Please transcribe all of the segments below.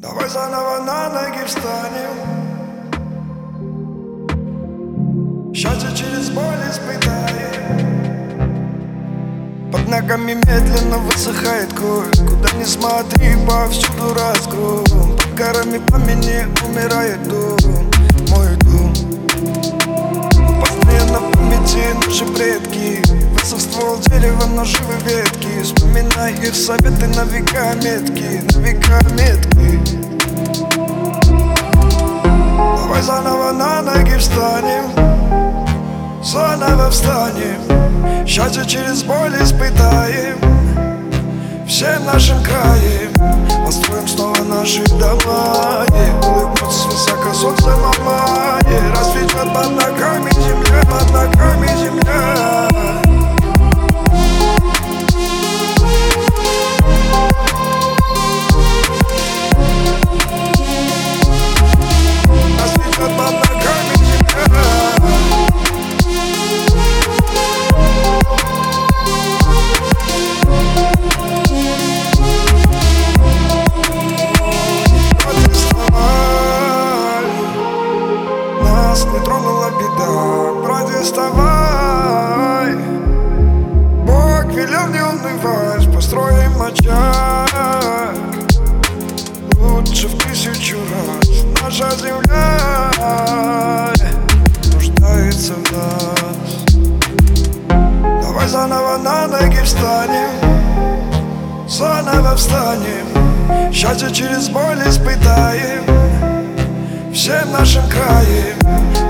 Давай заново на ноги встанем. Счастье через боль испытаем. Под ногами медленно высыхает кровь. Куда ни смотри, повсюду разгром. Под горами пламени умирает дом ствол дерева, но живы ветки. Вспоминай их советы на века метки На века метки. Давай заново на ноги встанем Заново встанем. Счастье через боль испытаем Всем нашим краем. Построим снова наши дома. И Нас не тронула беда. Протестовай Бог велел не унывать Построим очаг. Лучше в тысячу раз Наша земля Нуждается в нас. Давай заново на ноги встанем Заново встанем. Счастье через боль испытаем Всем нашим краем Построим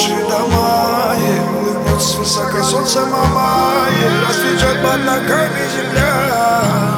наши дома И улыбнется высоко солнце мама И расцветет под ногами земля